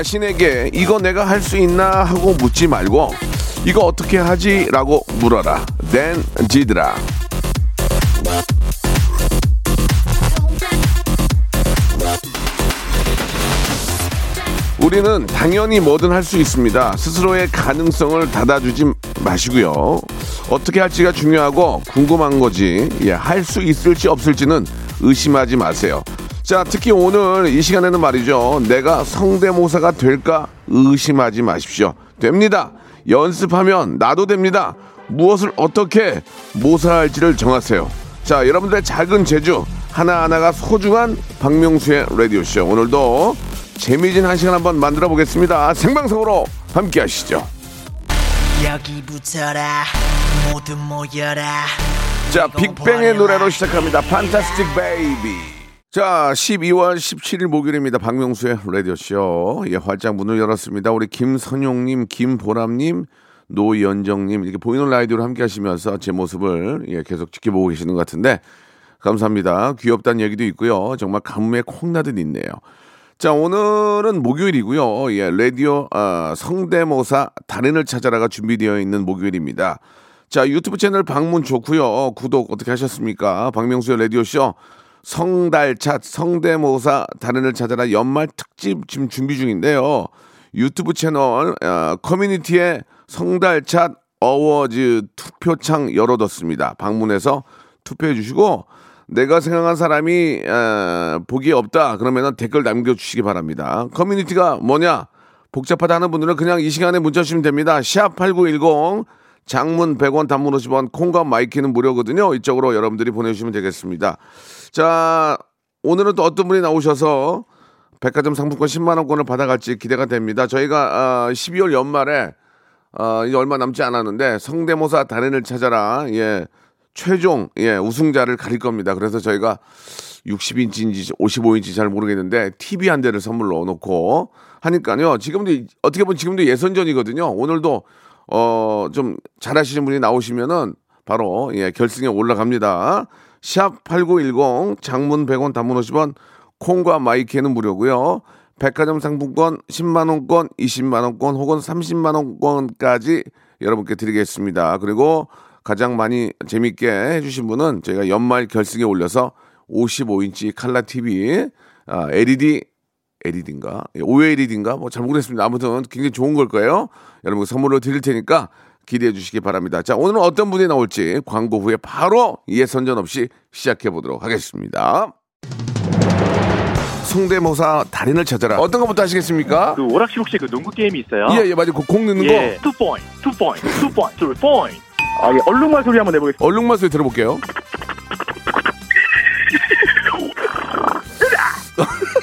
자신에게 이거 내가 할 수 있나 하고 묻지 말고 이거 어떻게 하지? 라고 물어라. 댄 지드라. 우리는 당연히 뭐든 할 수 있습니다. 스스로의 가능성을 닫아주지 마시고요. 어떻게 할지가 중요하고 궁금한 거지. 예, 할 수 있을지 없을지는 의심하지 마세요. 자, 특히 오늘 이 시간에는 말이죠. 내가 성대모사가 될까 의심하지 마십시오. 됩니다. 연습하면 나도 됩니다. 무엇을 어떻게 모사할지를 정하세요. 자, 여러분들의 작은 재주 하나하나가 소중한 박명수의 라디오쇼. 오늘도 재미진 한 시간 한번 만들어 보겠습니다. 생방송으로 함께 하시죠. 여기 붙어라 모두 모여라 자, 빅뱅의 노래로 시작합니다. Fantastic Baby. 자, 12월 17일 목요일입니다. 박명수의 라디오쇼. 예, 활짝 문을 열었습니다. 우리 김선용님, 김보람님, 노연정님, 이렇게 보이는 라디오로 함께 하시면서 제 모습을 예, 계속 지켜보고 계시는 것 같은데, 감사합니다. 귀엽다는 얘기도 있고요. 정말 가뭄에 콩나듯 있네요. 자, 오늘은 목요일이고요. 예, 라디오 아, 성대모사 달인을 찾아라가 준비되어 있는 목요일입니다. 자, 유튜브 채널 방문 좋고요. 구독 어떻게 하셨습니까? 박명수의 라디오쇼 성달차 성대모사 달인을 찾아라 연말 특집 지금 준비 중인데요. 유튜브 채널 어, 커뮤니티에 성달차 어워즈 투표창 열어뒀습니다. 방문해서 투표해 주시고 내가 생각한 사람이 어, 보기에 없다 그러면 댓글 남겨주시기 바랍니다. 커뮤니티가 뭐냐? 복잡하다 하는 분들은 그냥 이 시간에 문자 주시면 됩니다. 샵8910 장문 100원 단문 50원 콩과 마이K는 무료거든요. 이쪽으로 여러분들이 보내주시면 되겠습니다. 자 오늘은 또 어떤 분이 나오셔서 백화점 상품권 10만 원권을 받아갈지 기대가 됩니다. 저희가 어, 12월 연말에 어, 이제 얼마 남지 않았는데 성대모사 달인을 찾아라 예 최종 예 우승자를 가릴 겁니다. 그래서 저희가 60인치인지 55인치 잘 모르겠는데 TV 한 대를 선물로 놓고 하니까요. 지금도 어떻게 보면 지금도 예선전이거든요. 오늘도 어 좀 잘하시는 분이 나오시면은 바로 예 결승에 올라갑니다. 샵 8910 장문 100원 단문 50원 콩과 마이K는 무료고요. 백화점 상품권 10만 원권, 20만 원권 혹은 30만 원권까지 여러분께 드리겠습니다. 그리고 가장 많이 재밌게 해주신 분은 저희가 연말 결승에 올려서 55인치 칼라 TV, 아, LED, LED인가? OLED인가? 뭐 잘 모르겠습니다. 아무튼 굉장히 좋은 걸 거예요. 여러분 선물로 드릴 테니까 기대해 주시기 바랍니다. 자, 오늘은 어떤 분이 나올지 광고 후에 바로 예선전 없이 시작해 보도록 하겠습니다. 성대모사 달인을 찾아라. 어떤 것부터 하시겠습니까? 그 오락실 혹시 그 농구 게임이 있어요? 예, 예, 맞아요. 그 공 넣는 예. 거. two point, two point, two point, two point. 아, 예. 얼룩말 소리 한번 내보겠습니다. 얼룩말 소리 들어볼게요.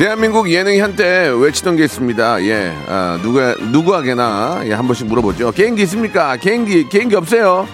대한민국 예능이 한때 외치던 게 있습니다. 예, 아, 누가, 누구에게나 예, 한 번씩 물어보죠. 개인기 있습니까? 개인기, 개인기 없어요?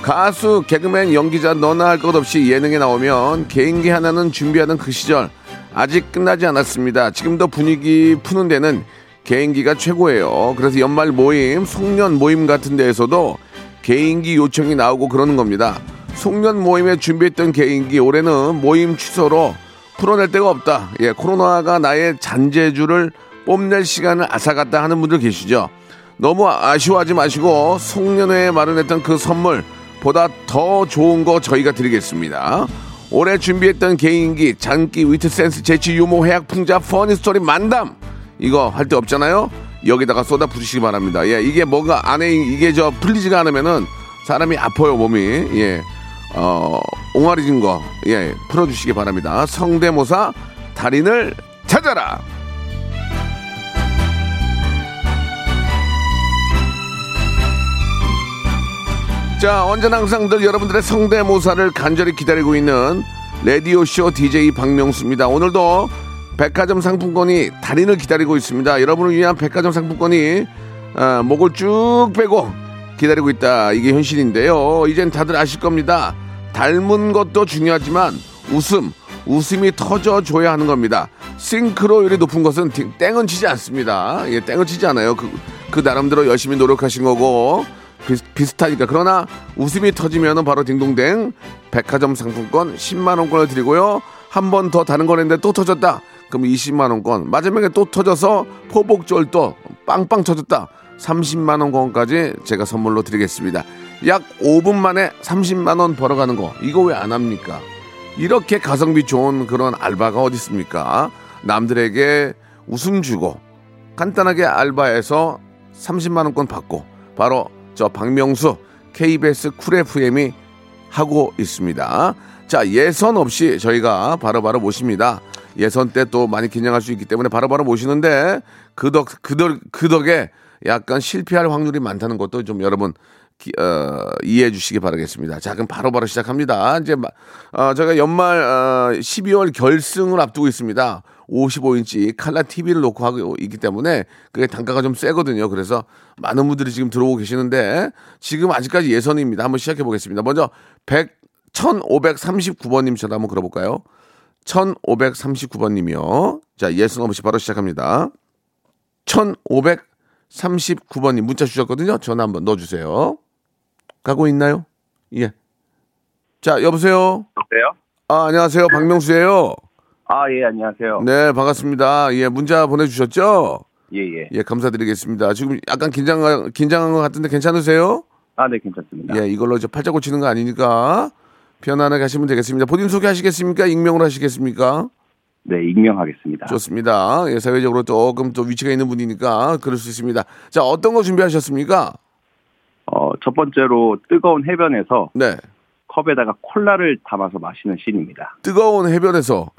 가수, 개그맨, 연기자 너나 할 것 없이 예능에 나오면 개인기 하나는 준비하는 그 시절 아직 끝나지 않았습니다. 지금도 분위기 푸는 데는 개인기가 최고예요. 그래서 연말 모임, 송년 모임 같은 데에서도 개인기 요청이 나오고 그러는 겁니다. 송년 모임에 준비했던 개인기 올해는 모임 취소로 풀어낼 데가 없다. 예, 코로나가 나의 잔재주를 뽐낼 시간을 앗아갔다 하는 분들 계시죠. 너무 아쉬워하지 마시고 송년회에 마련했던 그 선물 보다 더 좋은 거 저희가 드리겠습니다. 올해 준비했던 개인기, 장기, 위트 센스, 재치, 유머, 해학, 풍자, funny story 만담 이거 할 데 없잖아요. 여기다가 쏟아 부으시기 바랍니다. 예, 이게 뭐가 안에 이게 저 풀리지가 않으면은 사람이 아파요 몸이. 예, 어 옹알이진 거 예 풀어주시기 바랍니다. 성대모사 달인을 찾아라. 자, 언제나 항상 늘 여러분들의 성대모사를 간절히 기다리고 있는 라디오쇼 DJ 박명수입니다. 오늘도 백화점 상품권이 달인을 기다리고 있습니다. 여러분을 위한 백화점 상품권이 아, 목을 쭉 빼고 기다리고 있다. 이게 현실인데요. 이젠 다들 아실 겁니다. 닮은 것도 중요하지만 웃음, 웃음이 터져줘야 하는 겁니다. 싱크로율이 높은 것은 팅- 땡은 치지 않습니다. 예, 땡은 치지 않아요. 그, 그 나름대로 열심히 노력하신 거고 비슷, 비슷 하니까. 그러나 웃음이 터지면 바로 딩동댕 백화점 상품권 10만 원권을 드리고요. 한 번 더 다른 거 냈는데 또 터졌다. 그럼 20만 원권. 마지막에 또 터져서 포복절도 빵빵 터졌다. 30만 원권까지 제가 선물로 드리겠습니다. 약 5분 만에 30만 원 벌어가는 거. 이거 왜 안 합니까? 이렇게 가성비 좋은 그런 알바가 어디 있습니까? 남들에게 웃음 주고 간단하게 알바해서 30만 원권 받고 바로 저 박명수 KBS 쿨 FM이 하고 있습니다. 자 예선 없이 저희가 바로바로 모십니다. 예선 때 또 많이 긴장할 수 있기 때문에 바로바로 모시는데 그덕 그덕 그 덕에 약간 실패할 확률이 많다는 것도 좀 여러분 기- 어, 이해해 주시기 바라겠습니다. 자, 그럼 바로바로 시작합니다. 이제, 마- 어, 저희가 연말, 어, 12월 결승을 앞두고 있습니다. 55인치 칼라 TV를 놓고 하고 있기 때문에 그게 단가가 좀 세거든요. 그래서 많은 분들이 지금 들어오고 계시는데 지금 아직까지 예선입니다. 한번 시작해 보겠습니다. 먼저 100, 1539번님 전화 한번 걸어볼까요? 1539번님이요. 자, 예선 없이 바로 시작합니다. 1539번님 문자 주셨거든요. 전화 한번 넣어주세요. 가고 있나요? 예. 자, 여보세요? 여보세요? 아, 안녕하세요. 박명수예요 아, 예, 안녕하세요. 네, 반갑습니다. 예, 문자 보내주셨죠? 예, 예. 예, 감사드리겠습니다. 지금 약간 긴장, 긴장한 것 같은데 괜찮으세요? 아, 네, 괜찮습니다. 예, 이걸로 이제 팔자 고치는 거 아니니까 편안하게 하시면 되겠습니다. 본인 소개하시겠습니까? 익명으로 하시겠습니까? 네, 익명하겠습니다. 좋습니다. 예, 사회적으로 조금 또 위치가 있는 분이니까 그럴 수 있습니다. 자, 어떤 거 준비하셨습니까? 어, 첫 번째로 뜨거운 해변에서 네. 컵에다가 콜라를 담아서 마시는 씬입니다. 뜨거운 해변에서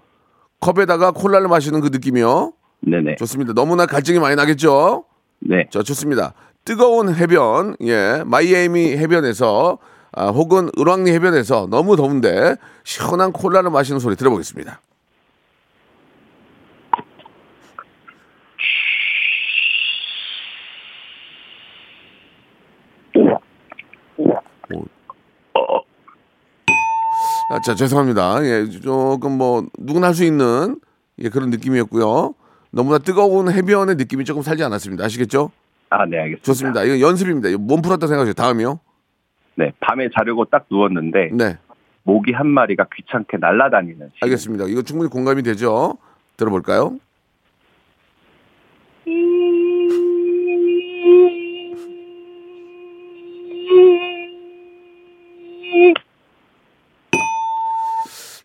컵에다가 콜라를 마시는 그 느낌이요. 네네. 좋습니다. 너무나 갈증이 많이 나겠죠? 네. 자, 좋습니다. 뜨거운 해변, 예, 마이애미 해변에서 아, 혹은 을왕리 해변에서 너무 더운데 시원한 콜라를 마시는 소리 들어보겠습니다. 아, 자, 죄송합니다. 예, 조금 뭐 누구나 할 수 있는 예, 그런 느낌이었고요. 너무나 뜨거운 해변의 느낌이 조금 살지 않았습니다. 아시겠죠? 아, 네, 알겠습니다. 좋습니다. 이거 연습입니다. 몸 풀었다 생각하세요. 다음이요. 네, 밤에 자려고 딱 누웠는데 네, 모기 한 마리가 귀찮게 날아다니는 씬. 알겠습니다. 이거 충분히 공감이 되죠. 들어볼까요?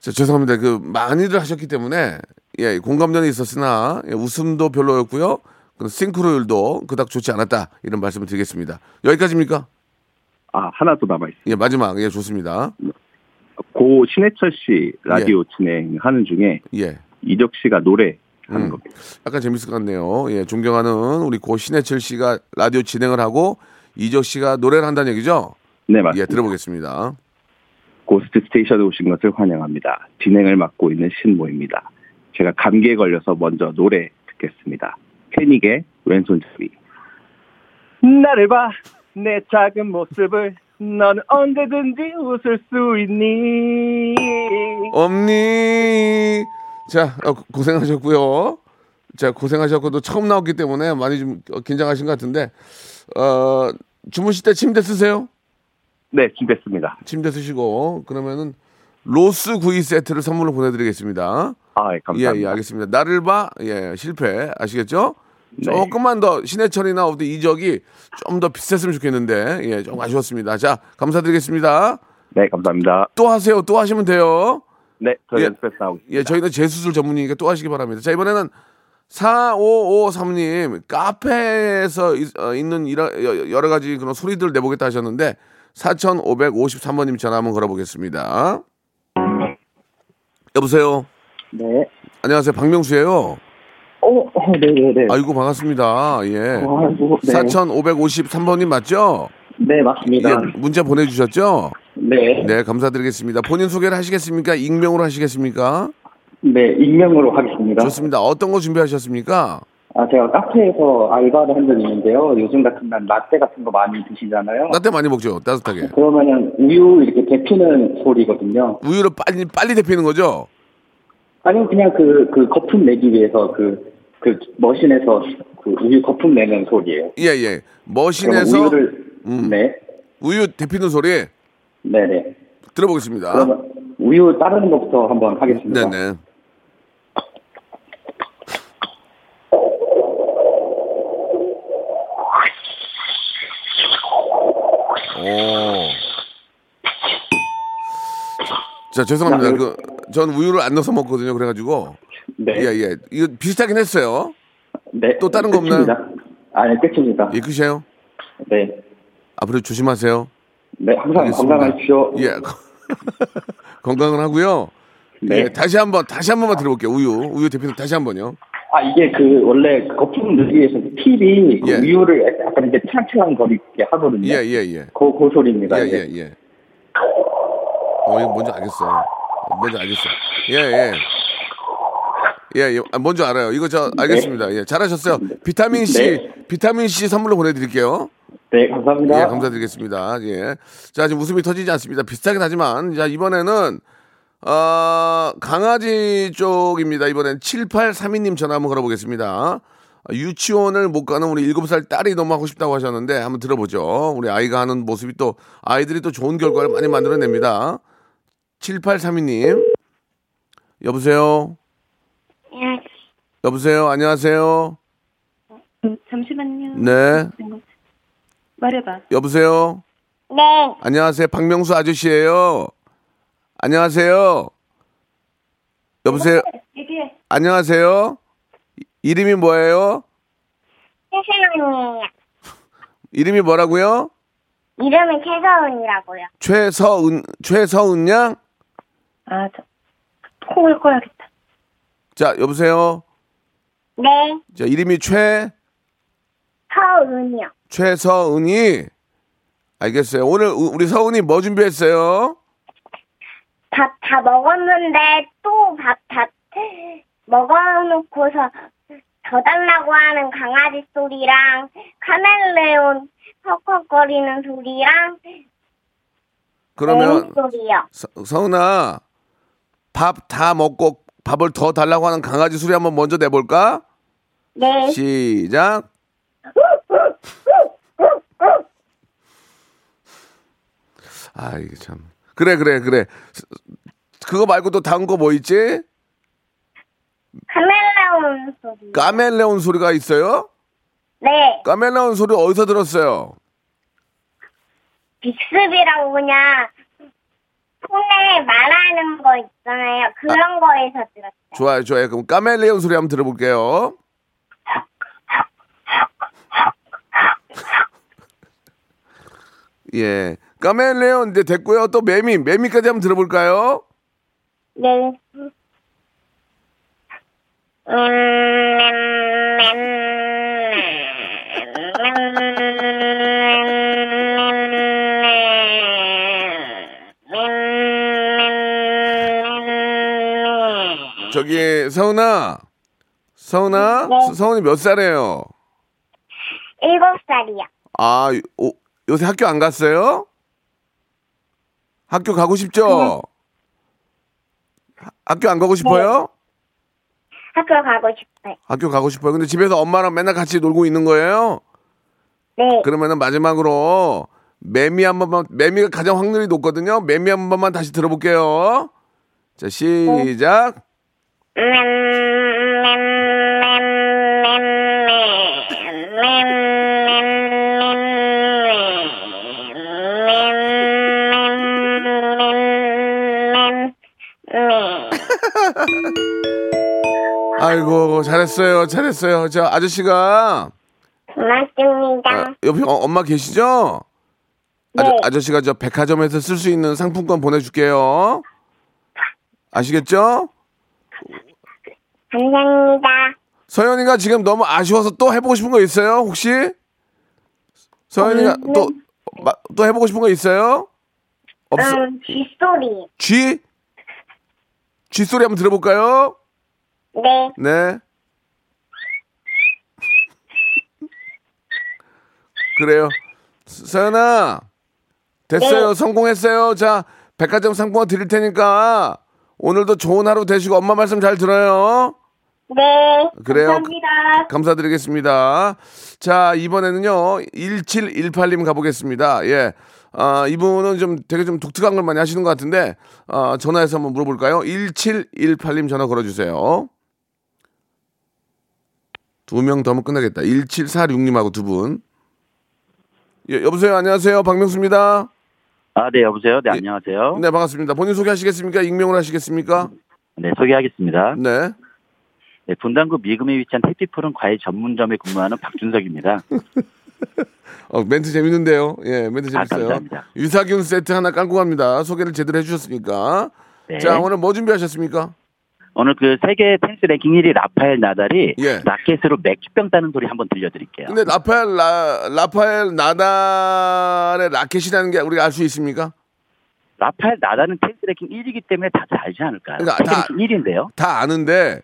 자, 죄송합니다. 그 많이들 하셨기 때문에 예, 공감전이 있었으나 예, 웃음도 별로였고요. 그 싱크로율도 그닥 좋지 않았다. 이런 말씀을 드리겠습니다. 여기까지입니까? 아, 하나 더 남아 있습니다. 예, 마지막. 예, 좋습니다. 고 신해철 씨 라디오 진행하는 중에 예. 이적 씨가 노래 하는 음. 겁니다. 약간 재밌을 것 같네요. 예, 존경하는 우리 고 신해철 씨가 라디오 진행을 하고 이적 씨가 노래를 한다는 얘기죠? 네, 맞습니다. 예, 들어보겠습니다. 고스트 스테이션에 오신 것을 환영합니다. 진행을 맡고 있는 신모입니다. 제가 감기에 걸려서 먼저 노래 듣겠습니다. 패닉의 왼손잡이. 나를 봐, 내 작은 모습을 너는 언제든지 웃을 수 있니? 엄니. 자, 어, 고생하셨고요. 자, 고생하셨고 또 처음 나왔기 때문에 많이 좀 어, 긴장하신 것 같은데 어, 주무실 때 침대 쓰세요? 네, 준비했습니다. 침대 쓰시고 그러면은 로스 구이 세트를 선물로 보내드리겠습니다. 아, 예, 감사합니다. 예, 예, 알겠습니다. 나를 봐, 예, 실패 아시겠죠? 네. 조금만 더 신해철이나 어디 이적이 좀 더 비쌌으면 좋겠는데 예, 좀 아쉬웠습니다. 자, 감사드리겠습니다. 네, 감사합니다. 또 하세요. 또 하시면 돼요. 네, 저 예. 연습해서. 예, 저희는 재수술 전문이니까 또 하시기 바랍니다. 자, 이번에는 4553님, 카페에서 있, 어, 있는 여- 여러 가지 그런 소리들 내보겠다 하셨는데, 4553번님 전화 한번 걸어보겠습니다. 여보세요? 네. 안녕하세요. 박명수예요 어, 어, 네네네. 아이고, 반갑습니다. 예. 아이고, 네. 4553번님 맞죠? 네, 맞습니다. 예, 문자 보내주셨죠? 네. 네, 감사드리겠습니다. 본인 소개를 하시겠습니까? 익명으로 하시겠습니까? 네, 익명으로 하겠습니다. 좋습니다. 어떤 거 준비하셨습니까? 아, 제가 카페에서 알바를 한 적이 있는데요. 요즘 같은 날 라떼 같은 거 많이 드시잖아요. 라떼 많이 먹죠, 따뜻하게. 그러면은 우유 이렇게 데피는 소리거든요. 우유를 빨리 빨리 데피는 거죠. 아니면 그냥 그, 그 거품 내기 위해서 그, 그 머신에서 그 우유 거품 내는 소리예요. 예 예. 머신에서 우유를, 음. 네. 우유 데피는 소리 네 네. 들어보겠습니다. 그러면 우유 따르는 것부터 한번 하겠습니다. 네 네. 오. 자 죄송합니다. 그 전 우유를 안 넣어서 먹거든요. 그래가지고 네. 예 예. 이거 비슷하긴 했어요. 네. 또 다른 거 없나요? 끝입니다. 아니, 끝입니다. 예 끝이에요. 네. 앞으로 조심하세요. 네, 항상 알겠습니다. 건강하십시오. 예. 건강은 하고요. 네. 예, 다시 한 번 다시 한 번만 들어볼게요. 우유 우유 대표님 다시 한 번요. 아, 이게 그, 원래 그 거품 넣기 위해서 그 팁이 그 예. 우유를 약간 이렇게 찰랑찰랑 거리게 하거든요. 예예 예. 그, 그 소리입니다. 예, 이게. 예, 예. 어, 이거 뭔지 알겠어. 뭔지 알겠어. 예, 예. 예, 예. 아, 뭔지 알아요. 이거 저 알겠습니다. 예, 잘하셨어요. 비타민 C, 네. 비타민 C 선물로 보내드릴게요. 네, 감사합니다. 예, 감사드리겠습니다. 예. 자, 지금 웃음이 터지지 않습니다. 비슷하긴 하지만, 자, 이번에는, 어, 강아지 쪽입니다. 이번엔 7832님 전화 한번 걸어보겠습니다. 유치원을 못 가는 우리 7살 딸이 너무 하고 싶다고 하셨는데, 한번 들어보죠. 우리 아이가 하는 모습이 또, 아이들이 또 좋은 결과를 많이 만들어냅니다. 7832님. 여보세요? 여보세요? 안녕하세요? 음, 잠시만요. 네. 말해봐. 여보세요? 네. 안녕하세요. 박명수 아저씨예요. 안녕하세요. 여보세요. 얘기해. 안녕하세요. 이- 이름이 뭐예요? 최신원이에요. 이름이 뭐라고요? 이름은 최서은이라고요. 최서은 최서은 양? 아, 저, 콩을 꺼야겠다. 자, 여보세요. 네, 자, 이름이 최 서은이요. 최서은이 알겠어요. 오늘 우- 우리 서은이 뭐 준비했어요? 밥 다 먹었는데 또 밥 다 먹어놓고서 더 달라고 하는 강아지 소리랑 카멜레온 헉헉거리는 소리랑 그러면 매운 소리요. 서, 서은아 밥 다 먹고 밥을 더 달라고 하는 강아지 소리 한번 먼저 내볼까? 네, 시작. 아 이게 참 그래 그래 그래 그거 말고 또 다른 거 뭐 있지? 카멜레온 소리. 까멜레온 소리가 있어요? 네, 까멜레온 소리 어디서 들었어요? 빅스비라고 그냥 폰에 말하는 거 있잖아요. 그런 거에서 들었어요. 좋아요 좋아요 그럼 까멜레온 소리 한번 들어볼게요. 예 까멜레온 이제 됐고요 또 매미 매미까지 한번 들어볼까요? 네. 저기 서은아, 서은아, 네. 서은이 몇 살이에요? 일곱 살이요. 아, 오, 요새 학교 안 갔어요? 학교 가고 싶죠? 하- 학교 안 가고 싶어요? 학교 가고 싶어요. 학교 가고 싶어요. 근데 집에서 엄마랑 맨날 같이 놀고 있는 거예요? 네. 그러면은 마지막으로 매미 한 번만, 매미가 가장 확률이 높거든요. 매미 한 번만 다시 들어볼게요. 자, 시작. 아이고, 잘했어요. 잘했어요. 자, 아저씨가, 고맙습니다. 아, 옆에 어, 엄마 계시죠? 아저, 네. 아저씨가 저 백화점에서 쓸 수 있는 상품권 보내줄게요. 아시겠죠? 감사합니다. 서현이가 지금 너무 아쉬워서 또 해보고 싶은 거 있어요? 혹시? 서현이가 또, 마- 또 해보고 싶은 거 있어요? 없어? 음, 쥐소리. 쥐? 쥐 소리 한번 들어볼까요? 네. 네. 그래요. 서- 서연아, 됐어요. 네. 성공했어요. 자, 백화점 상품권 드릴 테니까 오늘도 좋은 하루 되시고 엄마 말씀 잘 들어요. 네. 그래요. 감사합니다. 감사드리겠습니다. 자, 이번에는요, 1718님 가보겠습니다. 예. 아, 이분은 좀 되게 좀 독특한 걸 많이 하시는 것 같은데, 아, 전화해서 한번 물어볼까요? 1718님 전화 걸어주세요. 두 명 더 하면 끝나겠다. 1746님하고 두 분. 예, 여보세요. 안녕하세요. 박명수입니다. 아, 네, 여보세요. 네, 예. 안녕하세요. 네, 반갑습니다. 본인 소개하시겠습니까? 익명을 하시겠습니까? 네, 소개하겠습니다. 네. 네, 분당구 미금에 위치한 해피푸른 과일 전문점에 근무하는 박준석입니다. 어, 멘트 재밌는데요. 예, 멘트 아, 재밌어요. 감사합니다. 유산균 세트 하나 깔고 갑니다. 소개를 제대로 해주셨으니까. 네. 자, 오늘 뭐 준비하셨습니까? 오늘 그 세계 테니스 랭킹 1위 라파엘 나달이 예. 라켓으로 맥주병 따는 소리 한번 들려드릴게요. 근데 라파엘 라, 라파엘 나달의 라켓이라는 게 우리가 알 수 있습니까? 라파엘 나달은 테니스 랭킹 1위이기 때문에 다들 알지 않을까요? 그러니까 다- 랭킹 1위인데요. 다 아는데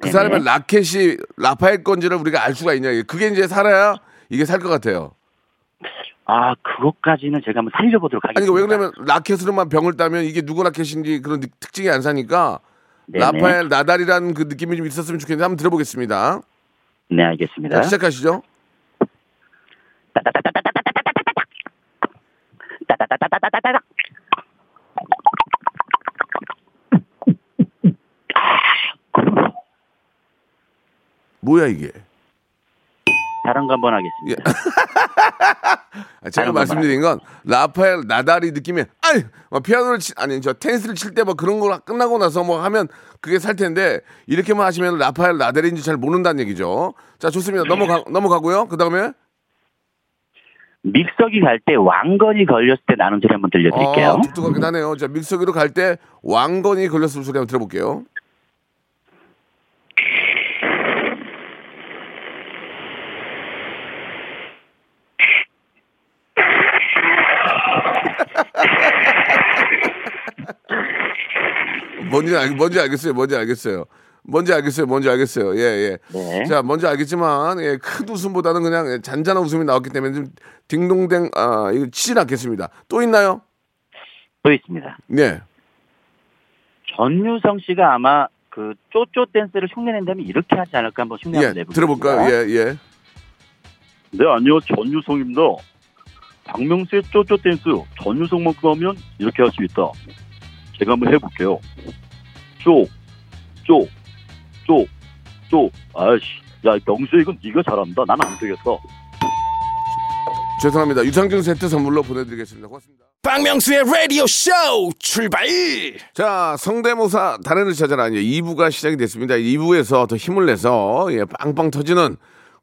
그 네네. 사람의 라켓이 라파엘 건지를 우리가 알 수가 있냐? 그게 이제 살아야 이게 살 것 같아요. 아, 그것까지는 제가 한번 살려보도록 하겠습니다. 아니, 왜 그러냐면 라켓으로만 병을 따면 이게 누구 라켓인지 그런 특징이 안 사니까 네네. 라파엘 나달이라는 그 느낌이 좀 있었으면 좋겠는데 한번 들어보겠습니다. 네, 알겠습니다. 자, 시작하시죠. 뭐야 이게? 다른 거 한번 하겠습니다. 아, 제가 말씀드린 건 라파엘 나달이 느낌이 아니 뭐 피아노를 치, 아니 저 테니스를 칠 때 뭐 그런 거 끝나고 나서 뭐 하면 그게 살 텐데 이렇게만 하시면 라파엘 나달인지 잘 모른다는 얘기죠. 자 좋습니다. 넘어가 넘어가고요. 그 다음에 믹서기 갈 때 왕건이 걸렸을 때 나는 소리 한번 들려드릴게요. 어, 독특하긴 하네요. 자 믹서기로 갈 때 왕건이 걸렸을 소리 한번 들어볼게요. 뭔지 알 뭔지 알겠어요. 뭔지 알겠어요. 뭔지 알겠어요. 뭔지 알겠어요. 예, 예. 네. 자, 뭔지 알겠지만, 예, 큰 웃음보다는 그냥 잔잔한 웃음이 나왔기 때문에 좀 딩동댕, 아, 이거 치진 않겠습니다. 또 있나요? 또 있습니다. 네. 전유성 씨가 아마 그 쪼쪼 댄스를 흉내낸다면 이렇게 하지 않을까 한번 흉내 예, 한번. 들어볼까요? 예, 예. 네, 안녕. 전유성입니다. 박명수의 쪼쪼 댄스 전유성만큼 하면 이렇게 할 수 있다. 제가 한번 해볼게요. 쪼, 쪼, 쪼, 쪼. 아이씨, 야, 명수 이건 네가 잘한다. 난 안 되겠어. 죄송합니다. 유산균 세트 선물로 보내드리겠습니다. 고맙습니다. 박명수의 라디오 쇼 출발 자, 성대모사 달인을 찾아라. 이제 2부가 시작이 됐습니다. 2부에서 더 힘을 내서, 예, 빵빵 터지는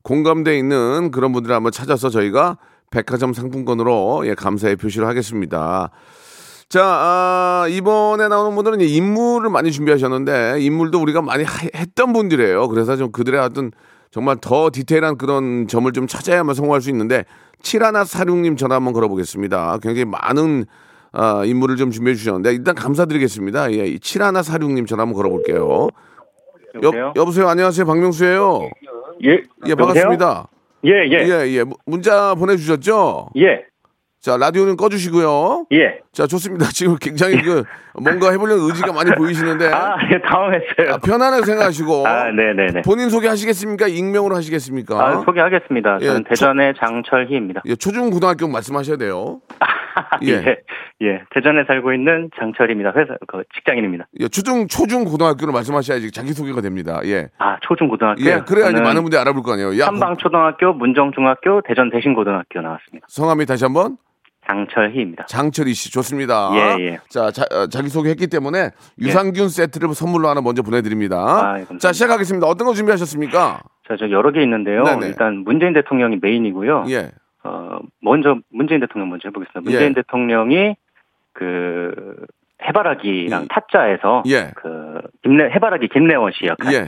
공감대 있는 그런 분들을 한번 찾아서 저희가 백화점 상품권으로, 예, 감사의 표시를 하겠습니다. 자, 아, 이번에 나오는 분들은 인물을 많이 준비하셨는데, 인물도 우리가 많이 하- 했던 분들이에요. 그래서 좀 그들의 어떤 정말 더 디테일한 그런 점을 좀 찾아야만 성공할 수 있는데, 7146님 전화 한번 걸어보겠습니다. 굉장히 많은 아, 인물을 좀 준비해 주셨는데, 일단 감사드리겠습니다. 예, 7146님 전화 한번 걸어볼게요. 여, 여보세요. 안녕하세요. 박명수예요. 예. 예, 반갑습니다. 예, 예. 예, 예. 무- 문자 보내주셨죠? 예. 자, 라디오는 꺼주시고요. 예. 자, 좋습니다. 지금 굉장히 그, 뭔가 해보려는 의지가 많이 보이시는데. 아, 예, 당황했어요. 아, 편안하게 생각하시고. 아, 네네네. 본인 소개 하시겠습니까? 익명으로 하시겠습니까? 아, 소개하겠습니다. 예, 저는 대전의 장철희입니다. 예, 초중고등학교 말씀하셔야 돼요. 예. 예. 예. 대전에 살고 있는 장철입니다. 회사, 그 직장인입니다. 예, 초중, 초중고등학교로 말씀하셔야지 자기소개가 됩니다. 예. 아, 초중고등학교? 예, 그래야지 많은 분들이 알아볼 거 아니에요. 야, 한방초등학교, 문정중학교, 대전 대신고등학교 나왔습니다. 성함이 다시 한 번? 장철희입니다. 장철희 씨 좋습니다. 예, 예. 자, 자 어, 자기 소개했기 때문에 유산균 세트를 선물로 하나 먼저 보내드립니다. 아, 예. 자, 시작하겠습니다. 어떤 거 준비하셨습니까? 자, 저 여러 개 있는데요. 네네. 일단 문재인 대통령이 메인이고요. 예. 어, 먼저 문재인 대통령 먼저 해보겠습니다. 문재인 예. 대통령이 그 해바라기랑 타짜에서 예. 그 김래 해바라기 김래원 씨 역할. 예.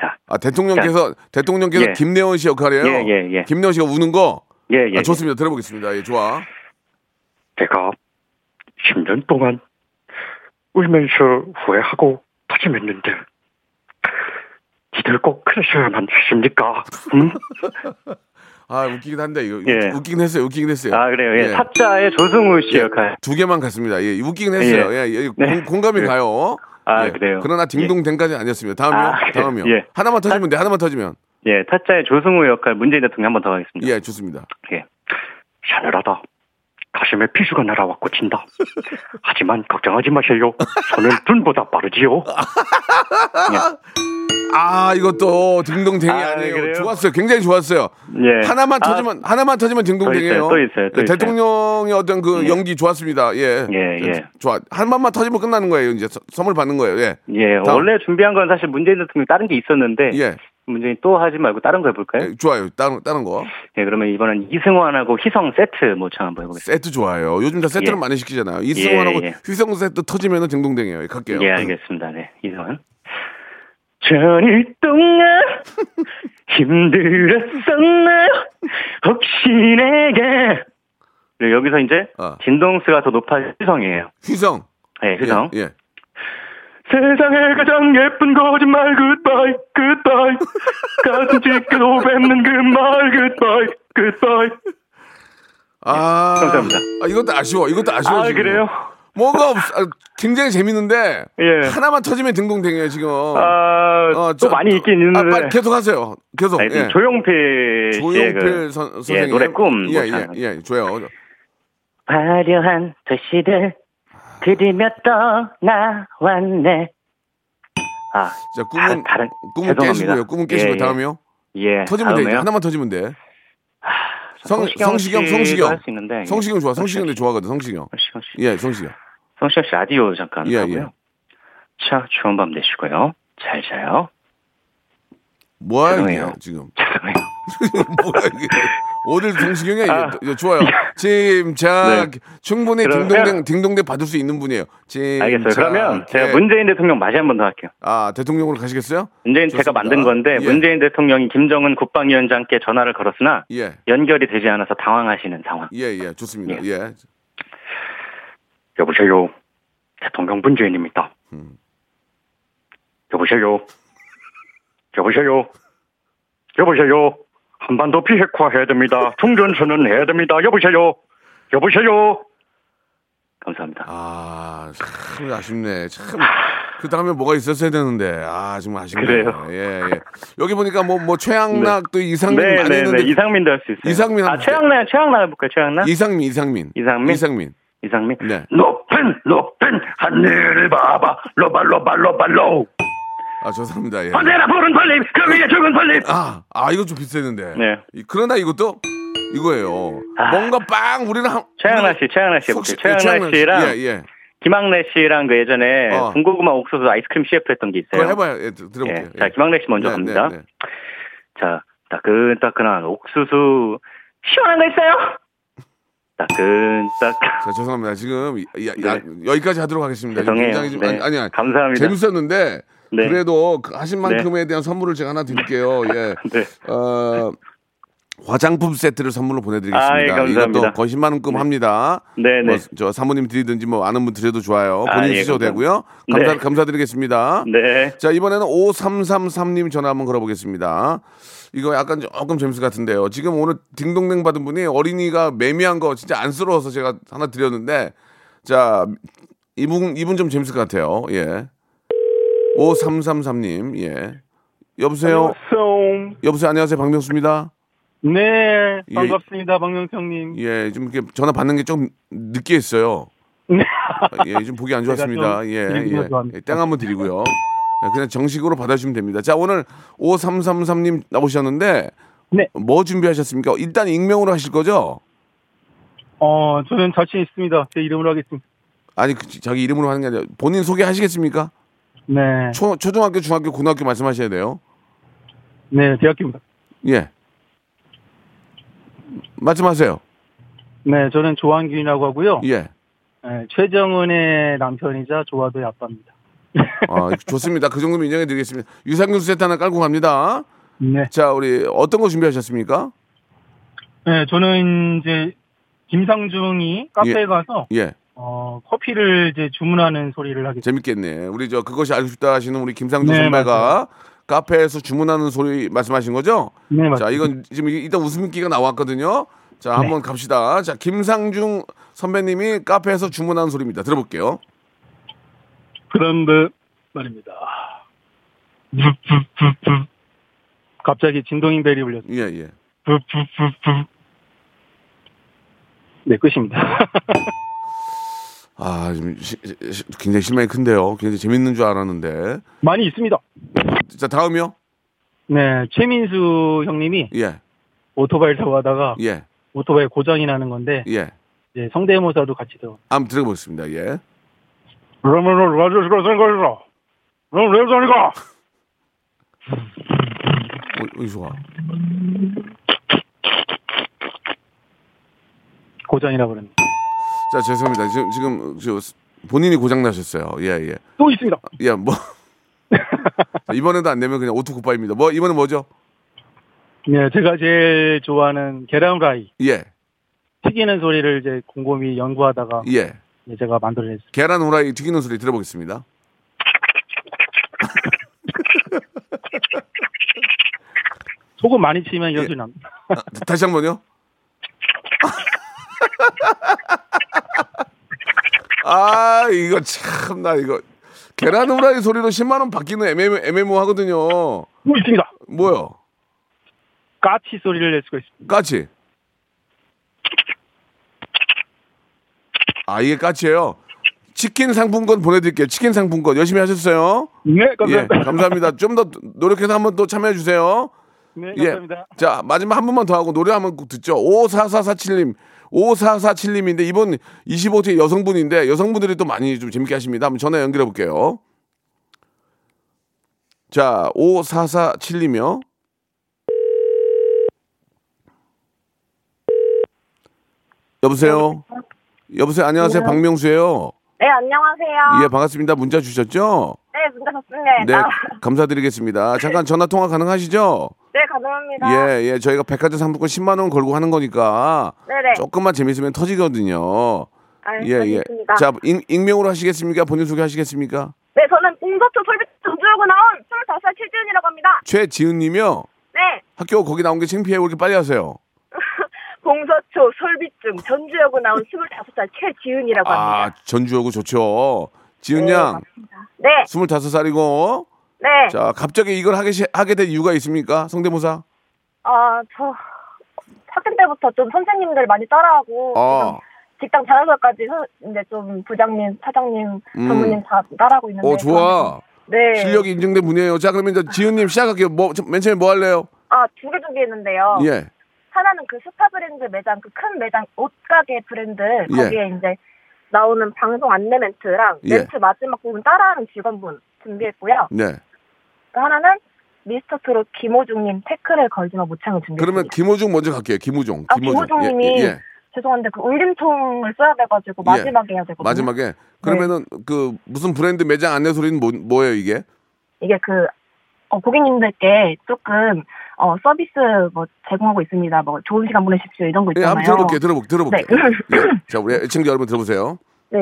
자, 아, 대통령께서 대통령께서 예. 김래원 씨 역할이에요. 예, 예, 예. 김래원 씨가 우는 거. 예, 예. 아, 좋습니다. 들어보겠습니다. 예, 좋아. 제가 10년 동안 울면서 후회하고 다짐했는데 니들 꼭 그러셔야만 하십니까? 음? 아, 웃기긴 한데 이거 예. 웃기긴 했어요. 웃기긴 했어요. 아 그래요. 예. 타짜의 조승우 씨 역할. 두 개만 갔습니다. 예, 웃기긴 했어요. 예, 예, 네. 공, 공감이 예. 가요. 아, 예. 그래요? 그러나 딩동댕까지는 아니었습니다. 다음이요. 아? 다음이요. 예. 하나만 터지면 돼. 하나만 터지면. 예, 타짜의 조승우 역할 문재인 대통령 한 번 더 하겠습니다. 예, 좋습니다. 예. sha늘하다. 가슴에 피수가 날아와 꽂힌다. 하지만 걱정하지 마세요. 저는 눈보다 빠르지요. 아, 이것도 딩동댕이 아, 아, 니에요 그래요? 좋았어요. 굉장히 좋았어요. 예. 하나만 아, 터지면 하나만 터지면 딩동댕이에요. 또 있어요, 또 있어요, 예, 있어요. 대통령의 어떤 그 연기 좋았습니다. 예. 예, 예. 좋아. 한 번만 터지면 끝나는 거예요. 이제 서- 선물 받는 거예요. 예. 예, 다음. 원래 준비한 건 사실 문재인 대통령 다른 게 있었는데 예. 문재인 또 하지 말고 다른 거 해볼까요? 예, 좋아요. 다른 다른 거. 예, 그러면 이번엔 이승환하고 희성 세트 모창 한번 해보겠습니다. 세트 좋아요. 요즘 다 세트를 예. 많이 시키잖아요. 이승환하고 예, 예. 휘성 세트 터지면은 딩동댕이에요. 갈게요. 예, 알겠습니다. 네, 이승환. 전일 동안 힘들었었나요? 혹시 내게 네, 여기서 이제 어. 진동수가 더 높아진 희성이에요. 휘성. 네, 희성. 예. 예. 세상에 가장 예쁜 거짓말 굿바이 굿바이 가슴 찢고 뱉는 그 말 굿바이 굿바이 아, 감사합니다. 아, 이것도 아쉬워. 이것도 아쉬워. 아 지금. 그래요? 뭐가 없, 아, 굉장히 재밌는데 예. 하나만 터지면 딩동댕이에요 지금. 아, 어, 또 많이 있긴 아, 있는데 빨리 계속 하세요. 계속. 아니, 예. 조용필 씨의 조용필 그 선, 예, 선생님. 노래 꿈 예, 예. 예, 좋아요. 화려한 도시를 그리며 떠나왔네. 아, 자, 꿈은 다른, 꿈은 죄송합니다. 깨시고요. 꿈은 깨시고 예, 예. 다음이요. 예, 터지면 돼. 다음에요? 하나만 터지면 돼. 성, 성시경 성시경. 할수 있는데, 성시경 좋아. 성시경 성시경도 좋아하거든. 성시경. 성시경 씨. 예, 성시경. 성시경 씨 라디오 잠깐 예, 하고요. 예. 자, 좋은 밤 되시고요. 잘 자요. 뭐야 이게 죄송해요. 지금? 죄송해요. 뭐야 이게? 어딜 성시경이야 이게? 아. 예, 좋아요. 침착. 네. 충분히 딩동댕 딩동댕 받을 수 있는 분이에요. 침착. 알겠어요. 그러면 제가 예. 문재인 대통령 맞이 한 번 더 할게요. 아 대통령으로 가시겠어요? 문재인 좋습니다. 제가 만든 건데 예. 문재인 대통령이 김정은 국방위원장께 전화를 걸었으나 예, 연결이 되지 않아서 당황하시는 상황. 예, 예, 좋습니다. 예. 여보세요. 대통령 문재인입니다. 음. 여보세요. 여보세요. 여보세요. 한반도 비핵화 해야 됩니다. 중전선언 해야 됩니다. 여보세요. 여보세요. 감사합니다. 아, 참 아쉽네. 참. 그 다음에 뭐가 있었어야 되는데. 아, 정말 아쉽네. 그래요. 예, 예. 여기 보니까 뭐, 뭐, 최양락 또 이상민 네, 많이 네, 했는데. 네. 이상민도 할 수 있어요. 이상민 아, 최양락, 최양락 해볼까요? 최양락? 이상민, 이상민. 이상민? 이상민. 이상민? 네. 높은, 높은 하늘을 봐봐. 로바, 로바, 로바, 로. 아, 죄송합니다. 예. 언제나 푸른 벌립, 그 위에 죽은 벌립. 아, 아, 이거 좀 비슷했는데. 네. 이- 그러나 이것도 이거예요. 아. 뭔가 빵 우리는 한. 최양락 씨, 최양락 씨 혹시- 해볼게요. 최양락 씨랑 예, 예. 김학래 씨랑 그 예전에 어. 군고구마 옥수수 아이스크림 CF 했던 게 있어요. 해봐요. 예, 들- 들어볼게요. 예. 자, 김학래 씨 먼저 네, 갑니다. 네, 네. 자, 따끈따끈한 옥수수 시원한 거 있어요? 따끈따끈. 자, 죄송합니다. 지금 이- 야- 야- 여기까지 하도록 하겠습니다. 네. 죄송해요. 굉장히 좀, 네. 아니, 아니, 감사합니다. 재밌었는데 네. 그래도 그 하신 만큼에 대한 선물을 제가 하나 드릴게요. 예. 네. 어, 화장품 세트를 선물로 보내드리겠습니다. 아이, 감사합니다. 이것도 거의 10만 원급 합니다. 네네. 뭐, 저 사모님 드리든지 뭐 아는 분 드려도 좋아요. 아, 본인 예, 쓰셔도 감사합니다. 되고요. 감사, 네. 감사드리겠습니다. 네. 자 이번에는 5333님 전화 한번 걸어보겠습니다. 이거 약간 조금 재밌을 것 같은데요. 지금 오늘 딩동댕 받은 분이 어린이가 매미한 거 진짜 안쓰러워서 제가 하나 드렸는데 자 이분 이분 좀 재밌을 것 같아요. 예. 5333님 예. 여보세요. 안녕하세요. 여보세요. 안녕하세요. 박명수입니다. 네, 예. 반갑습니다, 박명수 형님. 예, 좀 이렇게 전화 받는 게 좀 늦게 했어요. 네. 예, 좀 보기 안 좋았습니다. 예, 예. 좋아합니다. 예, 땡 한번 드리고요. 예, 그냥 정식으로 받아주시면 됩니다. 자, 오늘 5333님 나오셨는데 네. 뭐 준비하셨습니까? 일단 익명으로 하실 거죠? 어, 저는 자신 있습니다. 제 이름으로 하겠습니다. 아니, 그, 자기 이름으로 하는 게 아니라 본인 소개하시겠습니까? 네. 초, 초등학교, 중학교, 고등학교 말씀하셔야 돼요. 네, 대학교입니다. 예. 말씀하세요. 네, 저는 조한균이라고 하고요. 예. 네, 최정은의 남편이자 조화도의 아빠입니다. 아, 좋습니다. 그 정도면 인정해 드리겠습니다. 유산균 세트 하나 깔고 갑니다. 네. 자, 우리 어떤 거 준비하셨습니까? 네, 저는 이제 김상중이 카페에 예. 가서 예. 어, 커피를 이제 주문하는 소리를 하겠습니다. 재밌겠네. 우리 저 그것이 알고 싶다 하시는 우리 김상준 네, 선배가 카페에서 주문하는 소리 말씀하신 거죠? 네, 맞습니다. 자, 이건 지금 일단 웃음기가 나왔거든요. 자, 한번 갑시다. 자, 김상중 선배님이 카페에서 주문하는 소리입니다. 들어볼게요. 그런데 말입니다. 갑자기 진동인 벨이 울렸어요. 예, 예. 네, 끝입니다. 아, 좀 시- 시- 굉장히 실망이 큰데요. 굉장히 재밌는 줄 알았는데. 많이 있습니다. 자, 다음이요. 네, 최민수 형님이 예, 오토바이를 타고 가다가 예, 오토바이 고장이 나는 건데 예. 이제 성대모사도 같이 들어. 한번 들어보겠습니다. 예. 그러면은 라디오가 생각이라. 그럼 왜 저리가? 어, 어, 좋아. 고장이라 그러네. 자, 죄송합니다. 지금, 지금, 저, 본인이 고장나셨어요. 예, 예. 또 있습니다. 야, 뭐. 자, 이번에도 안 되면 그냥 오토쿠파입니다. 뭐, 이번엔 뭐죠? 네, 제가 제일 좋아하는 계란 후라이. 예, 튀기는 소리를 이제 곰곰이 연구하다가 예. 제가 만들어냈어요. 계란 후라이 튀기는 소리 들어보겠습니다. 소금 많이 치면 이런 소리 납니다. 아, 다시 한 번요. 아, 이거 참, 나 이거. 계란 후라이 소리로 10만원 받기는 애매모, 애매모하거든요. 또 있습니다. 뭐요? 까치 소리를 낼 수가 있습니다. 까치. 아, 이게 까치예요 치킨 상품권 보내드릴게요. 치킨 상품권 열심히 하셨어요. 네, 감사합니다. 예, 감사합니다. 좀 더 노력해서 한번 또 참여해 주세요. 네, 예. 감사합니다. 자, 마지막 한 번만 더 하고 노래 한번 꼭 듣죠. 54447님. 5447님인데 이분 25세 여성분인데 여성분들이 또 많이 좀 재밌게 하십니다. 한번 전화 연결해 볼게요. 자, 5447님이요. 여보세요? 여보세요? 안녕하세요. 박명수예요. 네, 안녕하세요. 예, 반갑습니다. 문자 주셨죠? 네, 문자 좋습니다. 네, 감사드리겠습니다. 잠깐 전화 통화 가능하시죠? 네, 가능합니다. 예, 예. 저희가 백화점 상품권 10만 원 걸고 하는 거니까 네네. 조금만 재밌으면 터지거든요. 아, 예, 예. 알겠습니다. 자, 익, 익명으로 하시겠습니까? 본인 소개하시겠습니까? 네, 저는 공서초 솔빛 전주여고 나온 25살 최지은이라고 합니다. 최지은 님이요. 네, 학교 거기 나온 게 창피해. 왜 이렇게 빨리 하세요? 공서초 솔빛중 전주여고 나온 25살 최지은이라고 합니다. 아, 전주여고 좋죠. 지은 네, 양, 맞습니다. 네, 25살이고. 네. 자, 갑자기 이걸 하게, 시- 하게 된 이유가 있습니까? 성대모사? 아, 저 학생 때부터 좀 선생님들 많이 따라하고 아, 직장 자랑서까지 이제 좀 부장님, 사장님, 음. 전무님 다 따라하고 있는데. 어, 좋아. 네. 실력이 인정된 분이에요. 자, 그러면 이제 지은님 시작할게요. 뭐, 저- 맨 처음에 뭐 할래요? 아, 두개 준비했는데요. 예. 하나는 그 스타 브랜드 매장, 그 큰 매장 옷가게 브랜드 예. 거기에 이제 나오는 방송 안내 멘트랑 예. 멘트 마지막 부분 따라하는 직원분 준비했고요. 네. 또 하나는 미스터 트롯 김호중님 태클을 걸지마 모창을 준비했습니다. 그러면 김호중 먼저 갈게요. 김호중. 아, 김호중 님이 예, 예. 죄송한데 그 울림통을 써야 돼가지고 마지막에 해야 되거든요. 마지막에 그러면은 그 무슨 브랜드 매장 안내 소리는 뭐, 뭐예요 이게? 이게 그 어, 고객님들께 조금 어, 서비스 뭐 제공하고 있습니다. 뭐 좋은 시간 보내십시오 이런 거 예, 있잖아요. 한번 들어볼게요. 들어볼, 들어볼게요. 네. 예. 자, 우리 애청자 여러분 들어보세요. 네.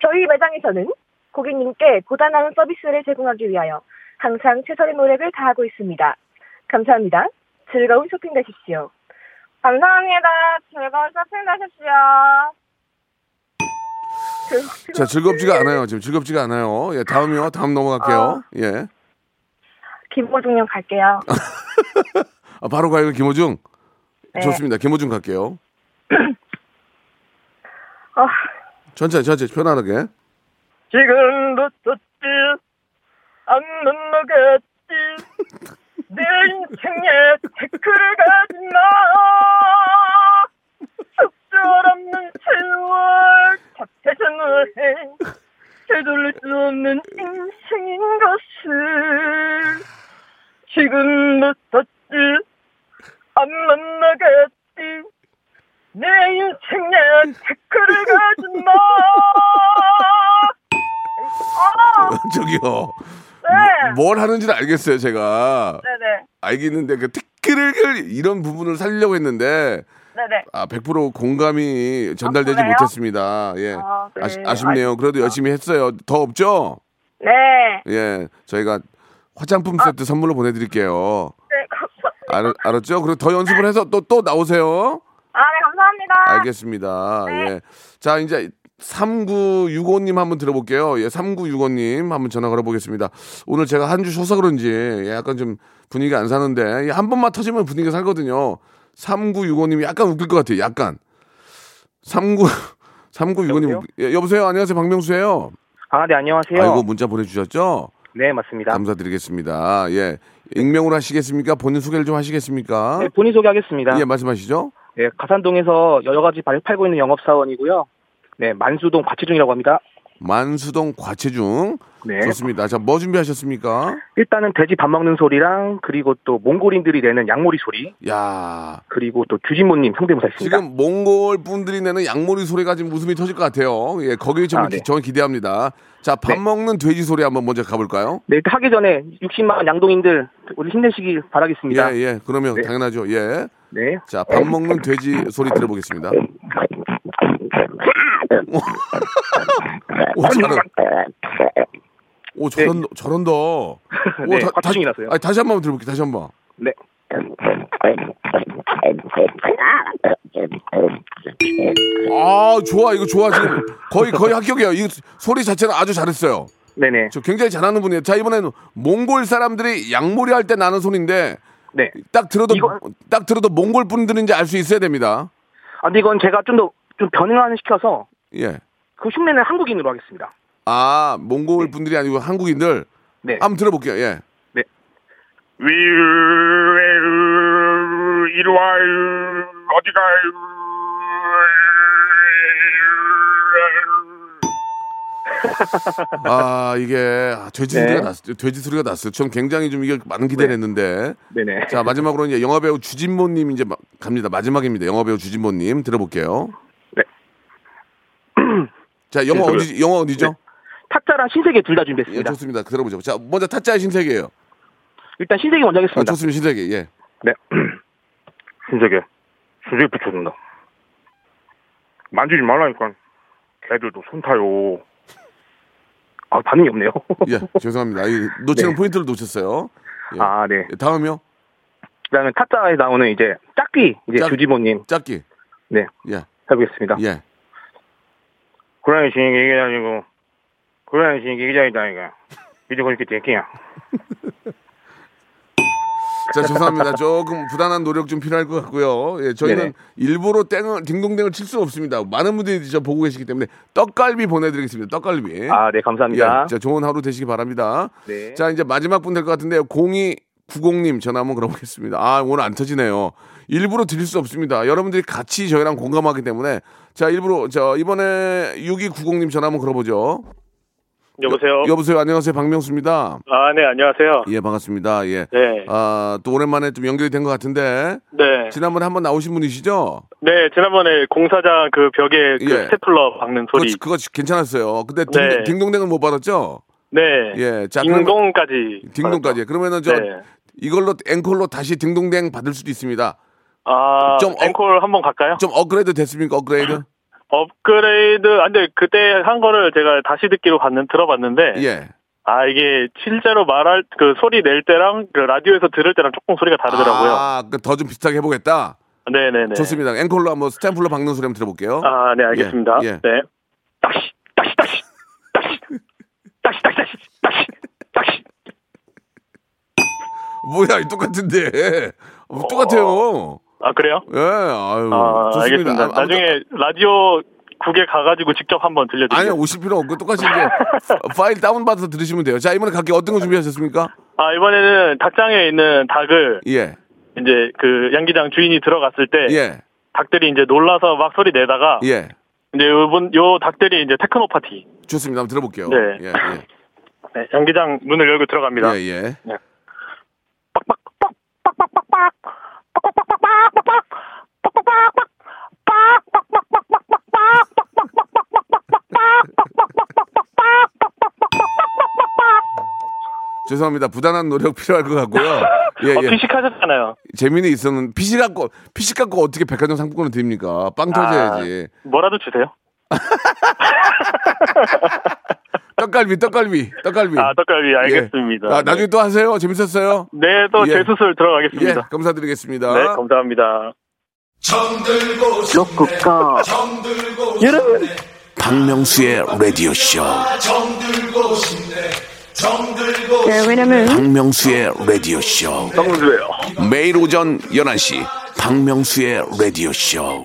저희 매장에서는 고객님께 보다 나은 서비스를 제공하기 위하여 항상 최선의 노력을 다하고 있습니다. 감사합니다. 즐거운 쇼핑 되십시오. 감사합니다. 즐거운 쇼핑 되십시오. 자, 즐겁지가 않아요. 지금 즐겁지가 않아요. 예, 다음이요. 다음 넘어갈게요. 어. 예. 김호중님 갈게요. 아, 바로 가요, 김호중. 네. 좋습니다. 김호중 갈게요. 어, 천천히, 천천히, 편안하게. 지금부터 안 넘어갔지 내 인생에 태클을 가지마 속절없는 세월 답답해서는 되돌릴 수 없는 인생인 것을 지금부터 안 만나겠지 내 인생에 태클을 가지마 저기요. 네. 뭘 하는지는 알겠어요, 제가. 네네. 알겠는데, 그 티끌을 이런 부분을 살리려고 했는데, 네네. 아, 100% 공감이 전달되지 아, 그래요? 못했습니다. 예. 아, 네. 아, 쉽네요 그래도 열심히 했어요. 더 없죠? 네. 예. 저희가 화장품 세트 선물로 보내드릴게요. 네, 감사합니다. 알, 알았죠? 그리고 더 연습을 해서 또, 또 나오세요. 아, 네, 감사합니다. 알겠습니다. 예. 자, 이제 3965님 한번 들어볼게요. 예, 3965님 한번 전화 걸어보겠습니다. 오늘 제가 한 주 쉬어서 그런지 예, 약간 좀 분위기 안 사는데 예, 한 번만 터지면 분위기가 살거든요. 3965님이 약간 웃길 것 같아요. 약간. 39, 3965님. 예, 여보세요? 안녕하세요. 박명수예요 아, 네, 안녕하세요. 아이고, 문자 보내주셨죠? 네, 맞습니다. 감사드리겠습니다. 예. 익명으로 하시겠습니까? 본인 소개를 좀 하시겠습니까? 네, 본인 소개하겠습니다. 예, 말씀하시죠. 네, 가산동에서 여러 가지 발 팔고 있는 영업사원이고요. 네, 만수동 과체중이라고 합니다. 만수동 과체중. 네. 좋습니다. 자, 뭐 준비하셨습니까? 일단은 돼지 밥 먹는 소리랑 그리고 또 몽골인들이 내는 양모리 소리 야 그리고 또 주진모님 성대모사 있습니다. 지금 몽골 분들이 내는 양모리 소리가 지금 웃음이 터질 것 같아요. 예, 거기에 좀 아, 네. 저는 기대합니다. 자, 밥 먹는 돼지 소리 한번 먼저 가볼까요? 네, 하기 전에 60만 양동인들 우리 힘내시길 바라겠습니다. 예, 예. 그러면 네. 당연하죠. 예. 네. 자, 밥 먹는 돼지 소리 들어보겠습니다. 오, 잘한, 오, 저런, 저런다. 오, 네, 다, 과충이 났어요. 아니, 다시 한 번 들어볼게요. 다시 한 번. 네. 아, 좋아. 이거 좋아. 지금 거의, 거의 합격이에요. 이 소리 자체는 아주 잘했어요. 네네. 저 굉장히 잘하는 분이에요. 자, 이번에는 몽골 사람들이 양몰이 할 때 나는 소리인데. 네. 딱 들어도, 딱 들어도 몽골 분들인지 알 수 있어야 됩니다. 아, 근데 이건 제가 좀 더좀 변형을 시켜서 예. 그 흉내는 한국인으로 하겠습니다. 아, 몽골 분들이 아니고 한국인들. 네. 한번 들어볼게요. 예. 네. 이리 와 어디 가요 아, 이게 아, 돼지 네. 소리가 났어요. 돼지 소리가 났어요. 전 굉장히 좀 이게 많은 기대를 했는데. 네네. 자, 마지막으로 이제 영화 배우 주진모님 이제 마- 갑니다. 마지막입니다. 영화 배우 주진모님 들어볼게요. 네. 자, 영화 네, 어디, 영화 어디죠? 타짜랑 신세계 둘다 예, 준비했습니다. 좋습니다. 들어보죠. 자, 먼저 타짜의 신세계예요. 일단 신세계 먼저 아, 하겠습니다. 좋습니다. 신세계. 예. 네. 신세계 신세계 붙여준다 만지지 말라니까 걔들도 손 타요 아, 반응이 없네요. 예, 죄송합니다. 이 놓치는 네. 포인트를 놓쳤어요. 예. 아, 네. 예, 다음이요? 그다음에 타짜에 나오는 이제 짝귀 이제 짝- 주지모님 짝기. 네 예. 해보겠습니다. 예. 그래 신세계 아니고 그래 신세계 기자이다 이거 이제 그렇게 됐기야 자, 죄송합니다. 조금 부단한 노력 좀 필요할 것 같고요. 예, 저희는 네네. 일부러 땡을, 딩동댕을 칠 수 없습니다. 많은 분들이 저 보고 계시기 때문에 떡갈비 보내드리겠습니다. 떡갈비. 아, 네, 감사합니다. 예, 자, 좋은 하루 되시기 바랍니다. 네. 자, 이제 마지막 분 될 것 같은데요. 0290님 전화 한번 걸어보겠습니다. 아, 오늘 안 터지네요. 일부러 드릴 수 없습니다. 여러분들이 같이 저희랑 공감하기 때문에. 자, 일부러, 저, 이번에 6290님 전화 한번 걸어보죠. 여보세요. 여 보세요. 안녕하세요. 박명수입니다. 아, 네, 안녕하세요. 예, 반갑습니다. 예. 네. 아, 또 오랜만에 좀 연결이 된 것 같은데. 네. 지난번에 한번 나오신 분이시죠? 네, 지난번에 공사장 그 벽에 그 예. 스테플러 박는 소리. 그거, 그거 괜찮았어요. 근데 네. 딩동, 딩동댕은 못 받았죠? 네. 예. 자, 딩동까지. 딩동까지. 그러면은 저 네. 이걸로 앵콜로 다시 딩동댕 받을 수도 있습니다. 아, 좀 어- 앵콜 한번 갈까요? 좀 업그레이드 됐습니까? 업그레이드? 업그레이드, 아, 근데 그때 한 거를 제가 다시 듣기로 봤는, 들어봤는데, 예. 아, 이게 실제로 말할, 그 소리 낼 때랑 그 라디오에서 들을 때랑 조금 소리가 다르더라고요. 아, 더 좀 비슷하게 해보겠다. 네네네. 좋습니다. 앵콜로 한번 스테이플러 박는 소리 한번 들어볼게요. 아, 네, 알겠습니다. 예, 예. 네. 다시, 다시, 다시, 다시, 다시, 다시, 다시, 다시, 다시. 뭐야, 똑같은데. 어, 똑같아요. 아, 그래요? 예, 아유. 아, 좋습니다. 알겠습니다. 아, 나중에 라디오 국에 가가지고 직접 한번 들려드릴게요. 아니요, 오실 필요 없고 똑같이 이제 파일 다운 받아서 들으시면 돼요. 자, 이번에 갈게요. 어떤 거 준비하셨습니까? 아, 이번에는 닭장에 있는 닭을 예. 이제 그 양기장 주인이 들어갔을 때 예. 닭들이 이제 놀라서 막 소리 내다가 예. 이제 요번 요 닭들이 이제 테크노 파티. 좋습니다. 한번 들어볼게요. 네. 예, 예. 네, 양기장 문을 열고 들어갑니다. 예, 예. 네. 죄송합니다. 부단한 노력 필요할 것 같고요. 예, 어, 예. 피식하셨잖아요. 재미는 있었는 피식 갖고 피식 갖고 어떻게 백화점 상품권을 드립니까? 빵 터져야지. 뭐라도 주세요. 떡갈비, 떡갈비, 떡갈비. 아, 떡갈비 알겠습니다. 예. 아, 나중에 또 하세요. 재밌었어요. 네, 또 예. 재수술 들어가겠습니다. 예, 감사드리겠습니다. 네, 감사합니다. 로쿠가 여러분 박명수의 라디오 쇼. 네, 왜냐면 박명수의 라디오 쇼. 박명수예요. 매일 오전 11시 박명수의 라디오 쇼.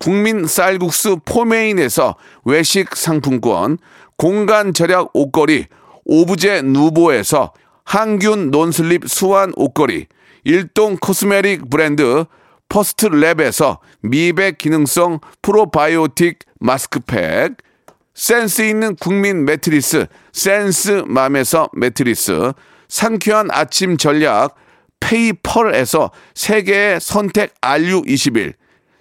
국민 쌀국수 포메인에서 외식 상품권, 공간 절약 옷걸이, 오브제 누보에서 항균 non-slip 수완 옷걸이, 일동 cosmetic 브랜드 퍼스트 랩에서 미백 기능성 프로바이오틱 마스크팩, 센스 있는 국민 매트리스 센스맘에서 매트리스, 상쾌한 아침 전략 페이펄에서 세계의 선택 RU21,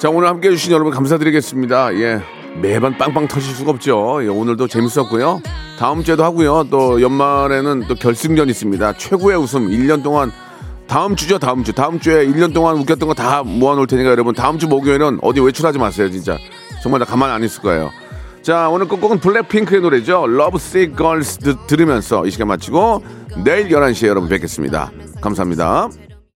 자, 오늘 함께 해주신 여러분 감사드리겠습니다. 예. 매번 빵빵 터질 수가 없죠. 예, 오늘도 재밌었고요. 다음 주에도 하고요. 또 연말에는 또 결승전 있습니다. 최고의 웃음 1년 동안 다음 주죠, 다음 주. 다음 주에 1년 동안 웃겼던 거 다 모아 놓을 테니까 여러분 다음 주 목요일은 어디 외출하지 마세요, 진짜. 정말 다 가만 안 있을 거예요. 자, 오늘 끝곡은 블랙핑크의 노래죠. Sick Girls 드- 들으면서 이 시간 마치고 내일 11시에 여러분 뵙겠습니다. 감사합니다.